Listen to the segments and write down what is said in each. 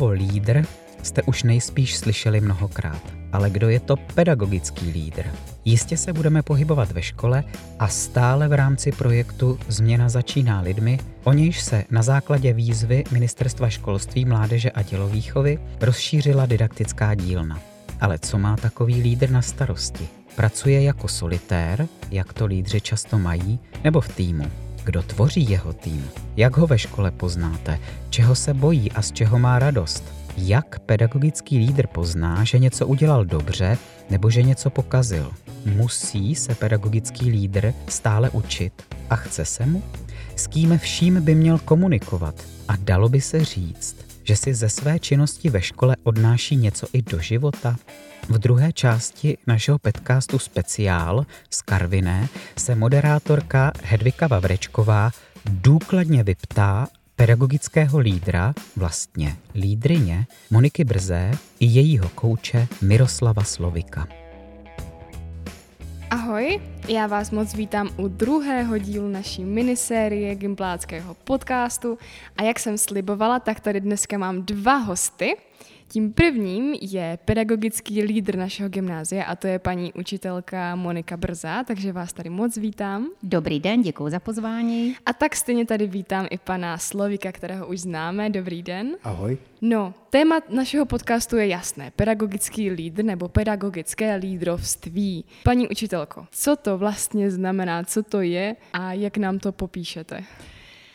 Slovo lídr jste už nejspíš slyšeli mnohokrát. Ale kdo je to pedagogický lídr? Jistě se budeme pohybovat ve škole a stále v rámci projektu Změna začíná lidmi, o nějž se na základě výzvy Ministerstva školství, mládeže a tělovýchovy rozšířila didaktická dílna. Ale co má takový lídr na starosti? Pracuje jako solitér, jak to lídři často mají, nebo v týmu? Kdo tvoří jeho tým? Jak ho ve škole poznáte? Čeho se bojí a z čeho má radost? Jak pedagogický lídr pozná, že něco udělal dobře nebo že něco pokazil? Musí se pedagogický lídr stále učit a chce se mu? S kým vším by měl komunikovat? A dalo by se říct, že si ze své činnosti ve škole odnáší něco i do života? V druhé části našeho podcastu Speciál z Karviné se moderátorka Hedvika Vavrečková důkladně vyptá pedagogického lídra, vlastně lídrině Moniky Brzé i jejího kouče Miroslava Slovika. Ahoj, já vás moc vítám u druhého dílu naší minisérie Gimpláckého podcastu a jak jsem slibovala, tak tady dneska mám dva hosty – tím prvním je pedagogický lídr našeho gymnázia a to je paní učitelka Monika Brza, takže vás tady moc vítám. Dobrý den, děkuji za pozvání. A tak stejně tady vítám i pana Slovika, kterého už známe. Dobrý den. Ahoj. No, téma našeho podcastu je jasné. Pedagogický lídr nebo pedagogické lídrovství. Paní učitelko, co to vlastně znamená, co to je a jak nám to popíšete?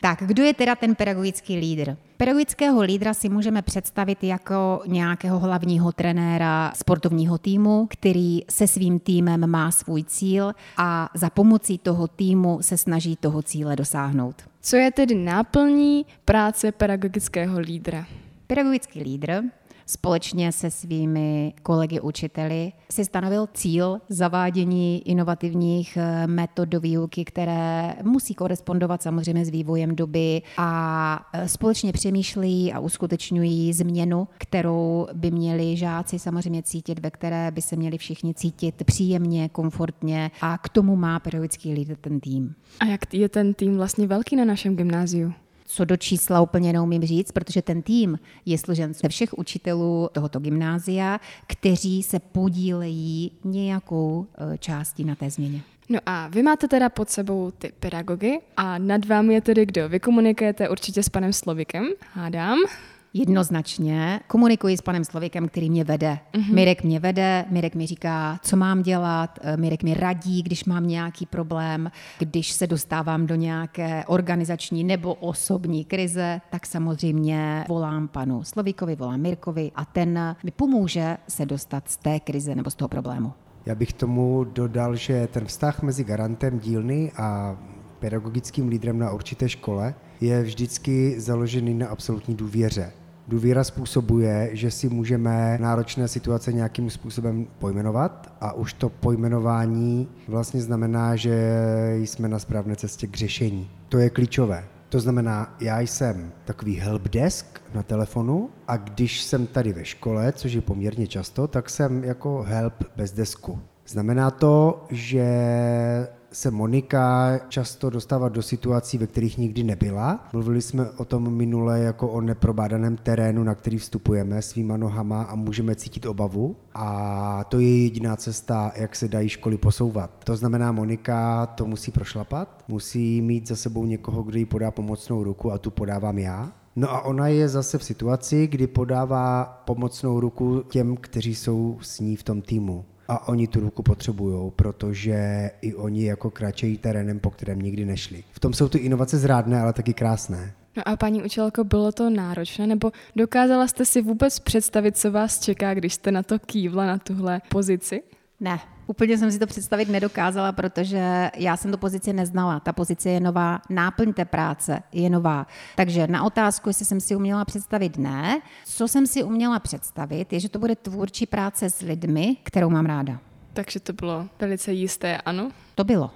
Tak, kdo je teda ten pedagogický lídr? Pedagogického lídra si můžeme představit jako nějakého hlavního trenéra sportovního týmu, který se svým týmem má svůj cíl a za pomocí toho týmu se snaží toho cíle dosáhnout. Co je tedy náplní práce pedagogického lídra? Pedagogický lídr společně se svými kolegy učiteli si stanovil cíl zavádění inovativních eh, metod do výuky, které musí korespondovat samozřejmě s vývojem doby a eh, společně přemýšlí a uskutečňují změnu, kterou by měli žáci samozřejmě cítit, ve které by se měli všichni cítit příjemně, komfortně a k tomu má pedagogický lídr ten tým. A jak je ten tým vlastně velký na našem gymnáziu? Co do čísla úplně neumím říct, protože ten tým je složen ze všech učitelů tohoto gymnázia, kteří se podílejí nějakou e, částí na té změně. No a vy máte teda pod sebou ty pedagogy a nad vámi je tedy kdo? Vy komunikujete určitě s panem Slovikem, hádám jednoznačně komunikuji s panem Slovikem, který mě vede. Mm-hmm. Mirek mě vede, Mirek mi říká, co mám dělat, eh, Mirek mi radí, když mám nějaký problém, když se dostávám do nějaké organizační nebo osobní krize, tak samozřejmě volám panu Slovikovi, volám Mirkovi a ten mi pomůže se dostat z té krize nebo z toho problému. Já bych tomu dodal, že ten vztah mezi garantem dílny a pedagogickým lídrem na určité škole je vždycky založený na absolutní důvěře. Důvěra způsobuje, že si můžeme náročné situace nějakým způsobem pojmenovat a už to pojmenování vlastně znamená, že jsme na správné cestě k řešení. To je klíčové. To znamená, já jsem takový helpdesk na telefonu a když jsem tady ve škole, což je poměrně často, tak jsem jako help bez desku. Znamená to, že se Monika často dostává do situací, ve kterých nikdy nebyla. Mluvili jsme o tom minule jako o neprobádaném terénu, na který vstupujeme svýma nohama a můžeme cítit obavu. A to je jediná cesta, jak se dají školy posouvat. To znamená, Monika to musí prošlapat, musí mít za sebou někoho, kdo jí podá pomocnou ruku a tu podávám já. No a ona je zase v situaci, kdy podává pomocnou ruku těm, kteří jsou s ní v tom týmu a oni tu ruku potřebují, protože i oni jako kračejí terénem, po kterém nikdy nešli. V tom jsou ty inovace zrádné, ale taky krásné. No a paní učitelko, bylo to náročné, nebo dokázala jste si vůbec představit, co vás čeká, když jste na to kývla, na tuhle pozici? Ne, Úplně jsem si to představit nedokázala, protože já jsem tu pozici neznala. Ta pozice je nová, náplň té práce je nová. Takže na otázku, jestli jsem si uměla představit, ne. Co jsem si uměla představit, je, že to bude tvůrčí práce s lidmi, kterou mám ráda. Takže to bylo velice jisté, ano? To bylo.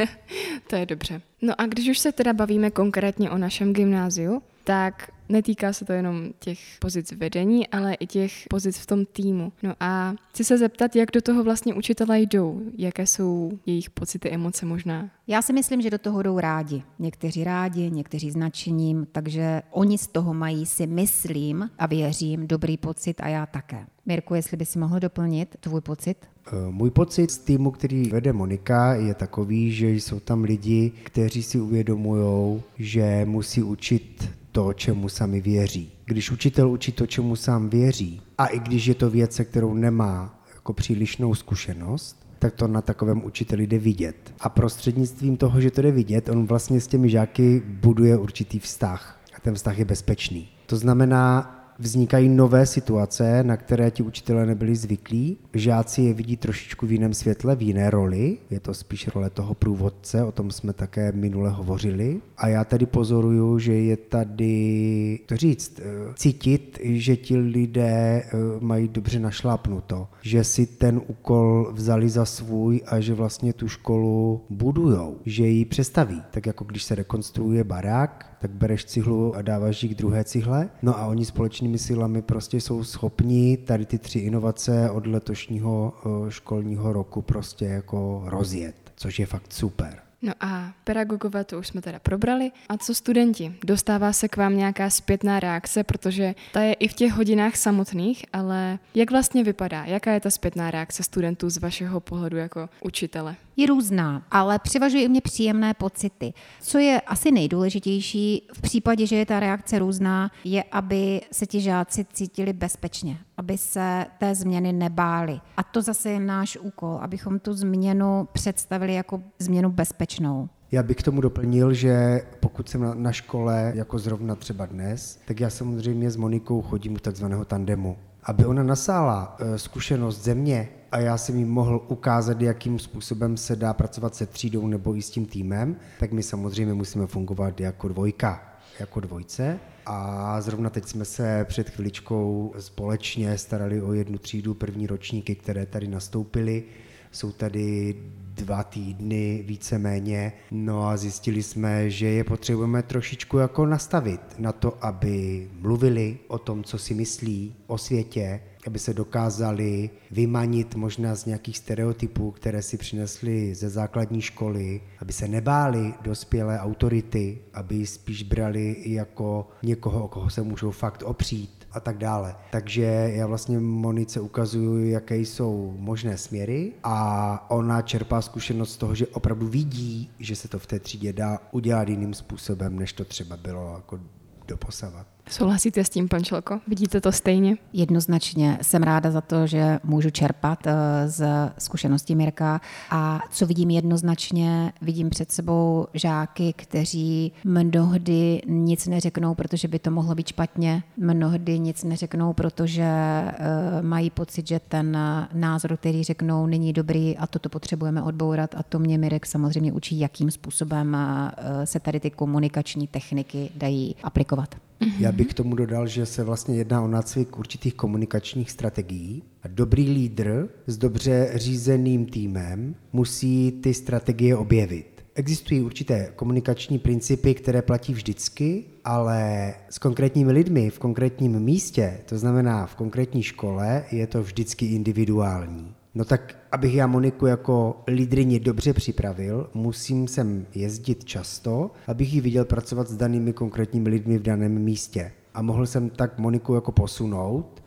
to je dobře. No a když už se teda bavíme konkrétně o našem gymnáziu, tak netýká se to jenom těch pozic vedení, ale i těch pozic v tom týmu. No a chci se zeptat, jak do toho vlastně učitelé jdou, jaké jsou jejich pocity, emoce možná. Já si myslím, že do toho jdou rádi. Někteří rádi, někteří značením, takže oni z toho mají si myslím a věřím dobrý pocit a já také. Mirku, jestli by si mohl doplnit tvůj pocit? Eh, můj pocit z týmu, který vede Monika, je takový, že jsou tam lidi, kteří si uvědomují, že musí učit to, čemu sami věří. Když učitel učí to, čemu sám věří, a i když je to věc, se kterou nemá jako přílišnou zkušenost, tak to na takovém učiteli jde vidět. A prostřednictvím toho, že to jde vidět, on vlastně s těmi žáky buduje určitý vztah. A ten vztah je bezpečný. To znamená, vznikají nové situace, na které ti učitelé nebyli zvyklí. Žáci je vidí trošičku v jiném světle, v jiné roli. Je to spíš role toho průvodce, o tom jsme také minule hovořili. A já tady pozoruju, že je tady, to říct, eh, cítit, že ti lidé eh, mají dobře našlápnuto, že si ten úkol vzali za svůj a že vlastně tu školu budujou, že ji přestaví. Tak jako když se rekonstruuje barák, tak bereš cihlu a dáváš ji k druhé cihle. No a oni společnými silami prostě jsou schopni tady ty tři inovace od letošního eh, školního roku prostě jako rozjet, což je fakt super. No a pedagogové to už jsme teda probrali. A co studenti? Dostává se k vám nějaká zpětná reakce, protože ta je i v těch hodinách samotných, ale jak vlastně vypadá? Jaká je ta zpětná reakce studentů z vašeho pohledu jako učitele? Je různá, ale převažují mě příjemné pocity. Co je asi nejdůležitější v případě, že je ta reakce různá, je, aby se ti žáci cítili bezpečně, aby se té změny nebáli. A to zase je náš úkol, abychom tu změnu představili jako změnu bezpečnou. Já bych k tomu doplnil, že pokud jsem na, škole, jako zrovna třeba dnes, tak já samozřejmě s Monikou chodím u takzvaného tandemu. Aby ona nasála e, zkušenost země a já jsem jí mohl ukázat, jakým způsobem se dá pracovat se třídou nebo i s tím týmem, tak my samozřejmě musíme fungovat jako dvojka, jako dvojce. A zrovna teď jsme se před chviličkou společně starali o jednu třídu první ročníky, které tady nastoupily. Jsou tady dva týdny víceméně, no a zjistili jsme, že je potřebujeme trošičku jako nastavit na to, aby mluvili o tom, co si myslí o světě, aby se dokázali vymanit možná z nějakých stereotypů, které si přinesli ze základní školy, aby se nebáli dospělé autority, aby spíš brali jako někoho, o koho se můžou fakt opřít a tak dále. Takže já vlastně Monice ukazuju, jaké jsou možné směry a ona čerpá zkušenost z toho, že opravdu vidí, že se to v té třídě dá udělat jiným způsobem, než to třeba bylo jako doposavat. Souhlasíte s tím, Pančelko? Vidíte to stejně? Jednoznačně jsem ráda za to, že můžu čerpat eh, z zkušenosti Mirka a co vidím jednoznačně, vidím před sebou žáky, kteří mnohdy nic neřeknou, protože by to mohlo být špatně, mnohdy nic neřeknou, protože eh, mají pocit, že ten názor, který řeknou, není dobrý a toto potřebujeme odbourat a to mě Mirek samozřejmě učí, jakým způsobem eh, se tady ty komunikační techniky dají aplikovat. Já bych k tomu dodal, že se vlastně jedná o nácvik určitých komunikačních strategií. A dobrý lídr s dobře řízeným týmem musí ty strategie objevit. Existují určité komunikační principy, které platí vždycky, ale s konkrétními lidmi v konkrétním místě, to znamená v konkrétní škole, je to vždycky individuální. No tak, abych já Moniku jako lídrině dobře připravil, musím sem jezdit často, abych ji viděl pracovat s danými konkrétními lidmi v daném místě. A mohl jsem tak Moniku jako posunout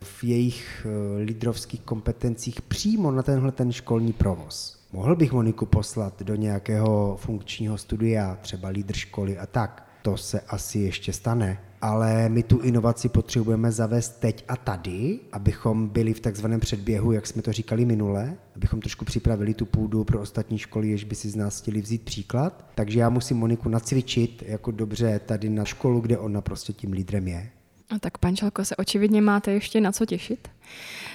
v jejich eh, lídrovských kompetencích přímo na tenhle ten školní provoz. Mohl bych Moniku poslat do nějakého funkčního studia, třeba lídr školy a tak. To se asi ještě stane, ale my tu inovaci potřebujeme zavést teď a tady, abychom byli v takzvaném předběhu, jak jsme to říkali minule, abychom trošku připravili tu půdu pro ostatní školy, jež by si z nás chtěli vzít příklad. Takže já musím Moniku nacvičit jako dobře tady na školu, kde ona prostě tím lídrem je. A tak, pančelko, se očividně máte ještě na co těšit.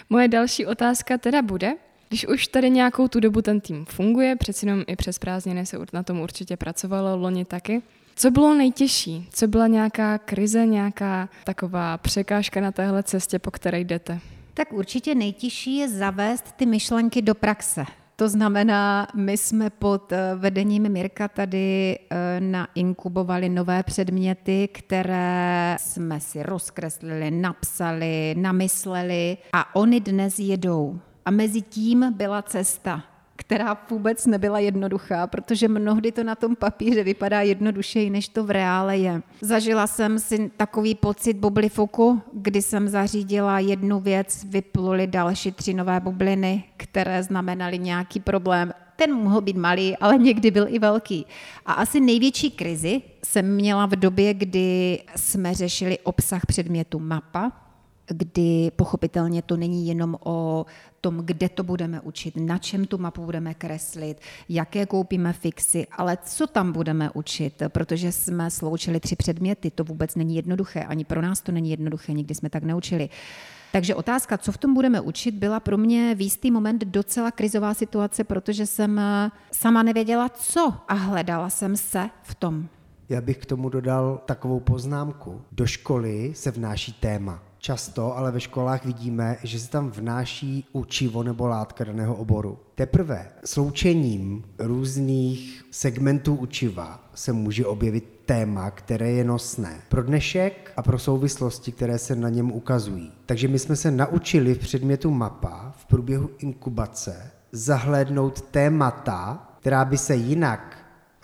Moje další otázka teda bude, když už tady nějakou tu dobu ten tým funguje, přeci jenom i přes prázdniny se na tom určitě pracovalo, loni taky, co bylo nejtěžší? Co byla nějaká krize, nějaká taková překážka na téhle cestě, po které jdete? Tak určitě nejtěžší je zavést ty myšlenky do praxe. To znamená, my jsme pod eh, vedením Mirka tady eh, nainkubovali nové předměty, které jsme si rozkreslili, napsali, namysleli a oni dnes jedou. A mezi tím byla cesta která vůbec nebyla jednoduchá, protože mnohdy to na tom papíře vypadá jednodušeji, než to v reále je. Zažila jsem si takový pocit bublifuku, kdy jsem zařídila jednu věc, vypluly další tři nové bubliny, které znamenaly nějaký problém. Ten mohl být malý, ale někdy byl i velký. A asi největší krizi jsem měla v době, kdy jsme řešili obsah předmětu mapa, kdy pochopitelně to není jenom o tom, kde to budeme učit, na čem tu mapu budeme kreslit, jaké koupíme fixy, ale co tam budeme učit, protože jsme sloučili tři předměty, to vůbec není jednoduché, ani pro nás to není jednoduché, nikdy jsme tak neučili. Takže otázka, co v tom budeme učit, byla pro mě v jistý moment docela krizová situace, protože jsem sama nevěděla co a hledala jsem se v tom. Já bych k tomu dodal takovou poznámku. Do školy se vnáší téma často, ale ve školách vidíme, že se tam vnáší učivo nebo látka daného oboru. Teprve sloučením různých segmentů učiva se může objevit téma, které je nosné pro dnešek a pro souvislosti, které se na něm ukazují. Takže my jsme se naučili v předmětu mapa v průběhu inkubace zahlédnout témata, která by se jinak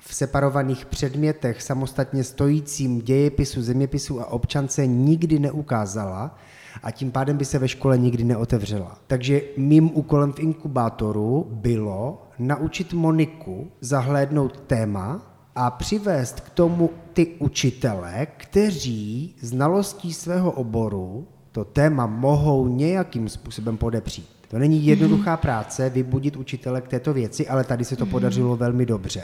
v separovaných předmětech samostatně stojícím dějepisu, zeměpisu a občance nikdy neukázala a tím pádem by se ve škole nikdy neotevřela. Takže mým úkolem v inkubátoru bylo naučit Moniku zahlédnout téma a přivést k tomu ty učitele, kteří znalostí svého oboru to téma mohou nějakým způsobem podepřít. To není jednoduchá práce vybudit učitele k této věci, ale tady se to podařilo velmi dobře.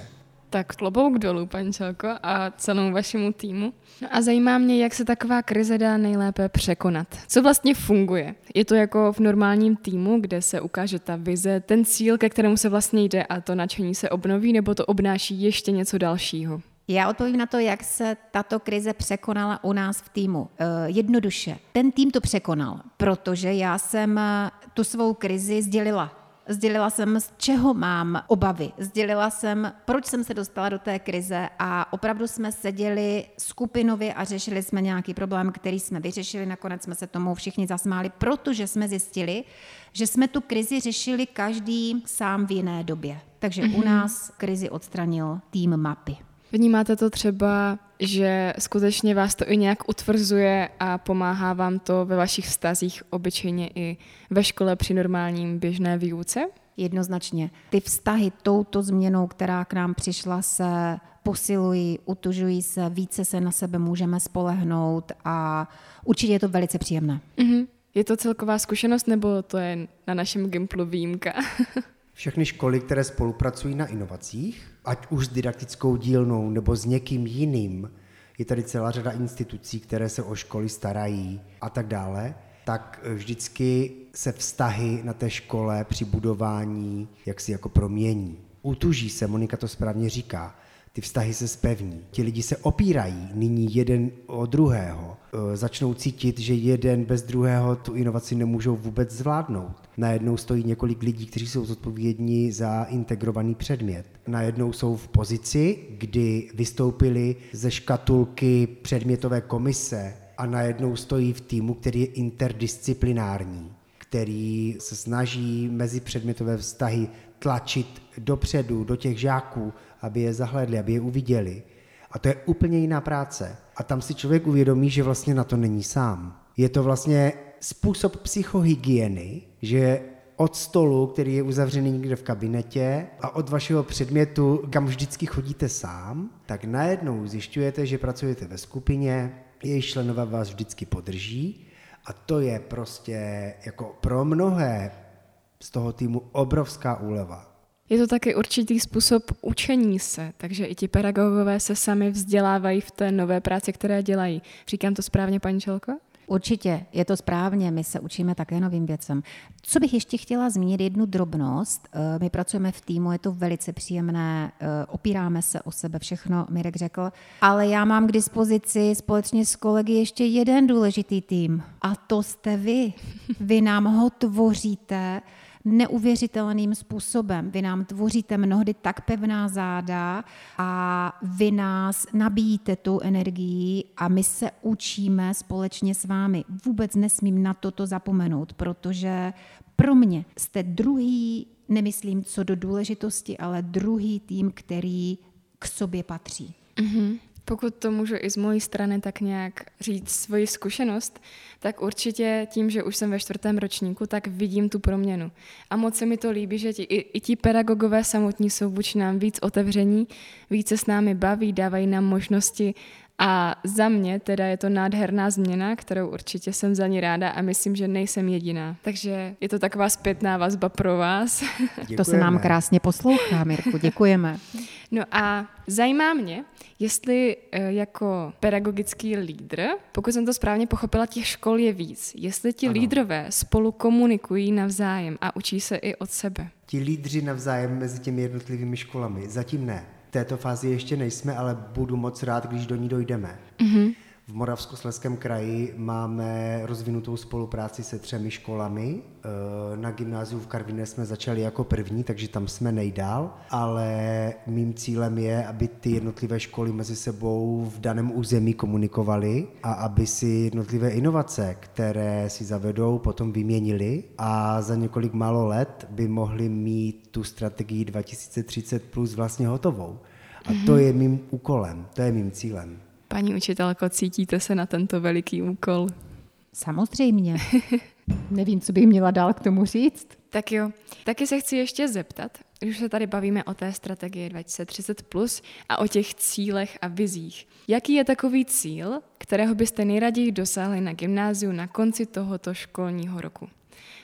Tak klobouk dolů, Čelko, a celému vašemu týmu. No a zajímá mě, jak se taková krize dá nejlépe překonat. Co vlastně funguje? Je to jako v normálním týmu, kde se ukáže ta vize, ten cíl, ke kterému se vlastně jde a to nadšení se obnoví, nebo to obnáší ještě něco dalšího? Já odpovím na to, jak se tato krize překonala u nás v týmu. Eh, jednoduše. Ten tým to překonal, protože já jsem eh, tu svou krizi sdělila Sdělila jsem, z čeho mám obavy. Sdělila jsem, proč jsem se dostala do té krize a opravdu jsme seděli skupinově a řešili jsme nějaký problém, který jsme vyřešili. Nakonec jsme se tomu všichni zasmáli, protože jsme zjistili, že jsme tu krizi řešili každý sám v jiné době. Takže mm-hmm. u mhm. nás krizi odstranil tým mapy. Vnímáte to třeba, že skutečně vás to i nějak utvrzuje a pomáhá vám to ve vašich vztazích obyčejně i ve škole při normálním běžné výuce? Jednoznačně. Ty vztahy touto změnou, která k nám přišla, se posilují, utužují se, více se na sebe můžeme spolehnout a určitě je to velice příjemné. Mm-hmm. Je to celková zkušenost nebo to je na našem Gimplu výjimka? Všechny školy, které spolupracují na inovacích, ať už s didaktickou dílnou nebo s někým jiným, je tady celá řada institucí, které se o školy starají a tak dále, tak vždycky se vztahy na té škole při budování jaksi jako promění. Utuží se, Monika to správně říká, ty vztahy se spevní. Ti lidi se opírají nyní jeden o druhého. E, začnou cítit, že jeden bez druhého tu inovaci nemůžou vůbec zvládnout. Najednou stojí několik lidí, kteří jsou zodpovědní za integrovaný předmět. Najednou jsou v pozici, kdy vystoupili ze škatulky předmětové komise a najednou stojí v týmu, který je interdisciplinární, který se snaží mezi předmětové vztahy tlačit dopředu do těch žáků, aby je zahledli, aby je uviděli. A to je úplně jiná práce. A tam si člověk uvědomí, že vlastně na to není sám. Je to vlastně způsob psychohygieny, že od stolu, který je uzavřený někde v kabinetě a od vašeho předmětu, kam vždycky chodíte sám, tak najednou zjišťujete, že pracujete ve skupině, její členové vás vždycky podrží a to je prostě jako pro mnohé z toho týmu obrovská úleva. Je to taky určitý způsob učení se, takže i ti pedagogové se sami vzdělávají v té nové práci, které dělají. Říkám to správně, paní Čelko? Určitě, je to správně, my se učíme také novým věcem. Co bych ještě chtěla zmínit, jednu drobnost. Eh, my pracujeme v týmu, je to velice příjemné, eh, opíráme se o sebe, všechno Mirek řekl, ale já mám k dispozici společně s kolegy ještě jeden důležitý tým a to jste vy. Vy nám ho tvoříte, neuvěřitelným způsobem. Vy nám tvoříte mnohdy tak pevná záda a vy nás nabíjíte tou energií a my se učíme společně s vámi. Vůbec nesmím na toto zapomenout, protože pro mě jste druhý, nemyslím co do důležitosti, ale druhý tým, který k sobě patří. Mm-hmm. Pokud to můžu i z mojí strany tak nějak říct svoji zkušenost, tak určitě tím, že už jsem ve čtvrtém ročníku, tak vidím tu proměnu. A moc se mi to líbí, že ti, i, i ti pedagogové samotní jsou vůči nám víc otevření, více s námi baví, dávají nám možnosti a za mě teda je to nádherná změna, kterou určitě jsem za ní ráda a myslím, že nejsem jediná. Takže je to taková zpětná vazba pro vás. Děkujeme. To se nám krásně poslouchá, Mirku, děkujeme. No a zajímá mě, jestli eh, jako pedagogický lídr, pokud jsem to správně pochopila, těch škol je víc, jestli ti ano. lídrové spolu komunikují navzájem a učí se i od sebe. Ti lídři navzájem mezi těmi jednotlivými školami, zatím ne této fázi ještě nejsme, ale budu moc rád, když do ní dojdeme. Mm-hmm. V Moravskoslezském kraji máme rozvinutou spolupráci se třemi školami. Eh, na gymnáziu v Karviné jsme začali jako první, takže tam jsme nejdál, ale mým cílem je, aby ty jednotlivé školy mezi sebou v daném území komunikovaly a aby si jednotlivé inovace, které si zavedou, potom vyměnili a za několik málo let by mohli mít tu strategii 2030 plus vlastně hotovou. A to mhm. je mým úkolem, to je mým cílem. Paní učitelko, cítíte se na tento veliký úkol? Samozřejmě. Nevím, co bych měla dál k tomu říct. Tak jo, taky se chci ještě zeptat, když se tady bavíme o té strategii 2030 plus a o těch cílech a vizích. Jaký je takový cíl, kterého byste nejraději dosáhli na gymnáziu na konci tohoto školního roku?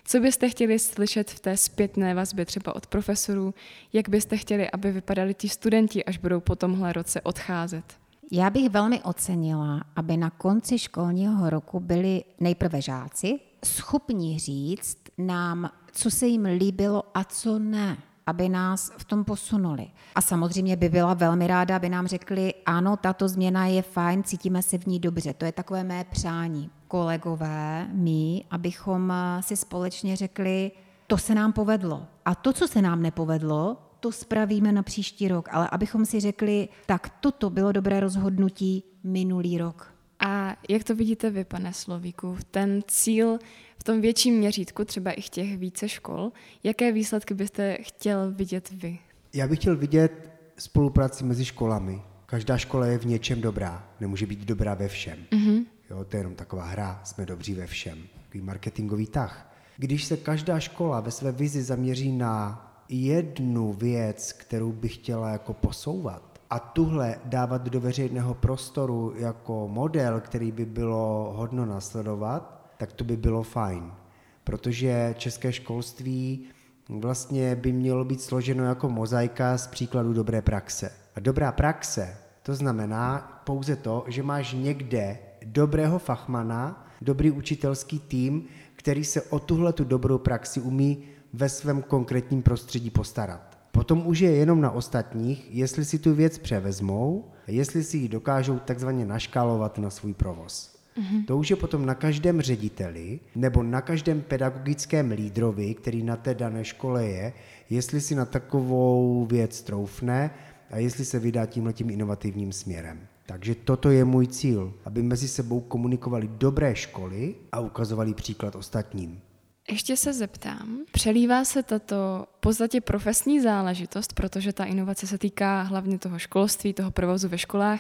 Co byste chtěli slyšet v té zpětné vazbě třeba od profesorů? Jak byste chtěli, aby vypadali ti studenti, až budou po tomhle roce odcházet? Já bych velmi ocenila, aby na konci školního roku byli nejprve žáci schopni říct nám, co se jim líbilo a co ne aby nás v tom posunuli. A samozřejmě by byla velmi ráda, aby nám řekli, ano, tato změna je fajn, cítíme se v ní dobře. To je takové mé přání. Kolegové, my, abychom si společně řekli, to se nám povedlo. A to, co se nám nepovedlo, to spravíme na příští rok, ale abychom si řekli, tak toto bylo dobré rozhodnutí minulý rok. A jak to vidíte vy, pane Slovíku? Ten cíl v tom větším měřítku, třeba i v těch více škol, jaké výsledky byste chtěl vidět vy? Já bych chtěl vidět spolupráci mezi školami. Každá škola je v něčem dobrá, nemůže být dobrá ve všem. Mm-hmm. Jo, to je jenom taková hra, jsme dobří ve všem. Takový marketingový tah. Když se každá škola ve své vizi zaměří na jednu věc, kterou bych chtěla jako posouvat a tuhle dávat do veřejného prostoru jako model, který by bylo hodno nasledovat, tak to by bylo fajn. Protože české školství vlastně by mělo být složeno jako mozaika z příkladu dobré praxe. A dobrá praxe, to znamená pouze to, že máš někde dobrého fachmana, dobrý učitelský tým, který se o tuhle tu dobrou praxi umí ve svém konkrétním prostředí postarat. Potom už je jenom na ostatních, jestli si tu věc převezmou jestli si ji dokážou takzvaně naškálovat na svůj provoz. Mm-hmm. To už je potom na každém řediteli nebo na každém pedagogickém lídrovi, který na té dané škole je, jestli si na takovou věc troufne a jestli se vydá tímhletím inovativním směrem. Takže toto je můj cíl, aby mezi sebou komunikovali dobré školy a ukazovali příklad ostatním. Ještě se zeptám, přelívá se tato v podstatě profesní záležitost, protože ta inovace se týká hlavně toho školství, toho provozu ve školách,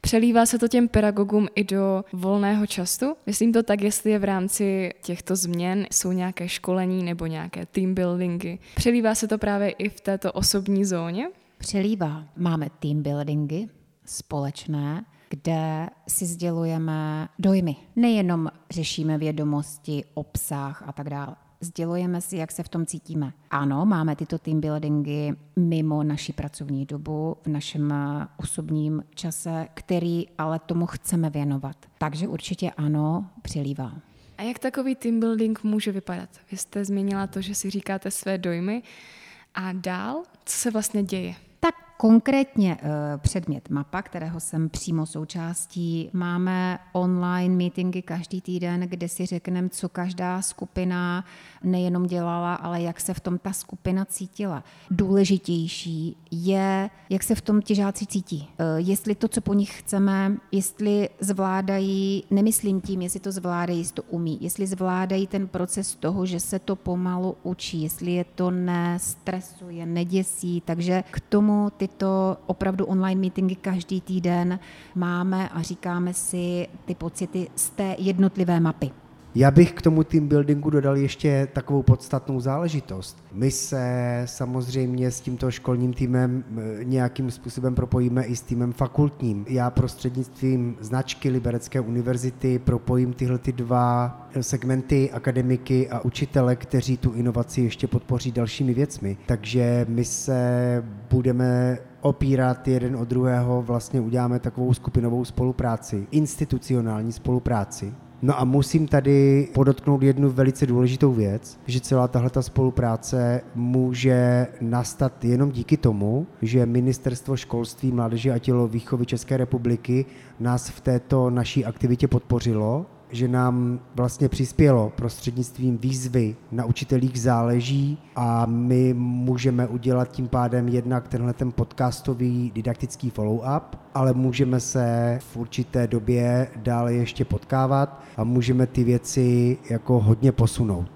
přelívá se to těm pedagogům i do volného času? Myslím to tak, jestli je v rámci těchto změn jsou nějaké školení nebo nějaké team buildingy. Přelívá se to právě i v této osobní zóně? Přelívá. Máme team buildingy společné, kde si sdělujeme dojmy. Nejenom řešíme vědomosti, obsah a tak dále. Sdělujeme si, jak se v tom cítíme. Ano, máme tyto team buildingy mimo naši pracovní dobu, v našem eh, osobním čase, který ale tomu chceme věnovat. Takže určitě ano, přilívá. A jak takový team building může vypadat? Vy jste zmínila to, že si říkáte své dojmy. A dál, co se vlastně děje? Konkrétně eh, předmět mapa, kterého jsem přímo součástí, máme online meetingy každý týden, kde si řekneme, co každá skupina nejenom dělala, ale jak se v tom ta skupina cítila. Důležitější je, jak se v tom ti žáci cítí. Eh, jestli to, co po nich chceme, jestli zvládají, nemyslím tím, jestli to zvládají, jestli to umí, jestli zvládají ten proces toho, že se to pomalu učí, jestli je to nestresuje, neděsí, takže k tomu tyto opravdu online meetingy každý týden máme a říkáme si ty pocity z té jednotlivé mapy. Já bych k tomu team buildingu dodal ještě takovou podstatnou záležitost. My se samozřejmě s tímto školním týmem eh, nějakým způsobem propojíme i s týmem fakultním. Já prostřednictvím značky Liberecké univerzity propojím tyhle ty dva segmenty akademiky a učitele, kteří tu inovaci ještě podpoří dalšími věcmi. Takže my se budeme opírat jeden od druhého, vlastně uděláme takovou skupinovou spolupráci, institucionální spolupráci, No a musím tady podotknout jednu velice důležitou věc, že celá tahle spolupráce může nastat jenom díky tomu, že Ministerstvo školství, mládeže a tělovýchovy České republiky nás v této naší aktivitě podpořilo že nám vlastně přispělo prostřednictvím výzvy na učitelích záleží a my můžeme udělat tím pádem jednak tenhle ten podcastový didaktický follow-up, ale můžeme se v určité době dále ještě potkávat a můžeme ty věci jako hodně posunout.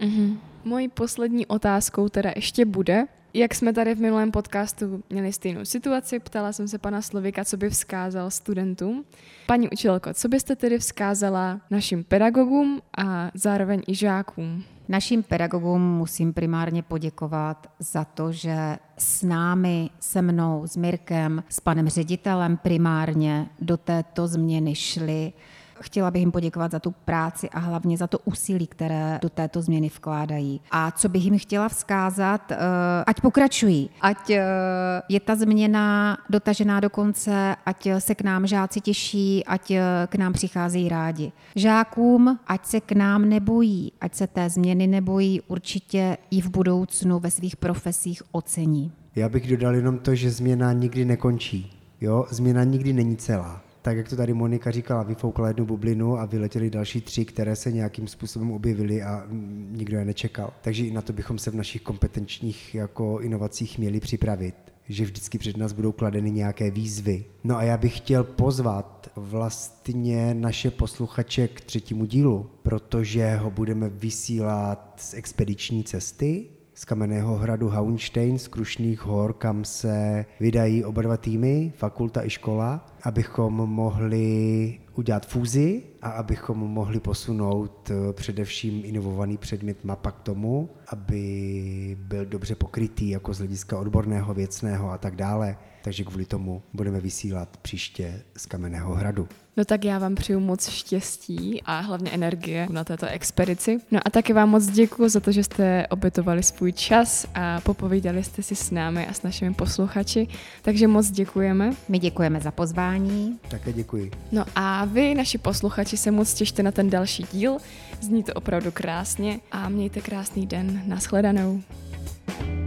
Mm-hmm. Mojí poslední otázkou teda ještě bude, jak jsme tady v minulém podcastu měli stejnou situaci, ptala jsem se pana Slovika, co by vzkázal studentům. Paní učitelko, co byste tedy vzkázala našim pedagogům a zároveň i žákům? Našim pedagogům musím primárně poděkovat za to, že s námi, se mnou, s Mirkem, s panem ředitelem primárně do této změny šli Chtěla bych jim poděkovat za tu práci a hlavně za to úsilí, které do této změny vkládají. A co bych jim chtěla vzkázat, eh, ať pokračují, ať eh, je ta změna dotažená do konce, ať se k nám žáci těší, ať eh, k nám přicházejí rádi. Žákům, ať se k nám nebojí, ať se té změny nebojí, určitě i v budoucnu ve svých profesích ocení. Já bych dodal jenom to, že změna nikdy nekončí. Jo, změna nikdy není celá tak jak to tady Monika říkala, vyfoukla jednu bublinu a vyletěly další tři, které se nějakým způsobem objevily a nikdo je nečekal. Takže i na to bychom se v našich kompetenčních jako inovacích měli připravit že vždycky před nás budou kladeny nějaké výzvy. No a já bych chtěl pozvat vlastně naše posluchače k třetímu dílu, protože ho budeme vysílat z expediční cesty, z kamenného hradu Hauenstein z Krušných hor, kam se vydají oba dva týmy, fakulta i škola, abychom mohli udělat fúzi a abychom mohli posunout eh, především inovovaný předmět mapa k tomu, aby byl dobře pokrytý jako z hlediska odborného, věcného a tak dále. Takže kvůli tomu budeme vysílat příště z Kamenného hradu. No tak já vám přeju moc štěstí a hlavně energie na této expedici. No a taky vám moc děkuji za to, že jste obětovali svůj čas a popovídali jste si s námi a s našimi posluchači. Takže moc děkujeme. My děkujeme za pozvání. Také děkuji. No a vy, naši posluchači, posluchači se moc těšte na ten další díl. Zní to opravdu krásně a mějte krásný den. Naschledanou. thank you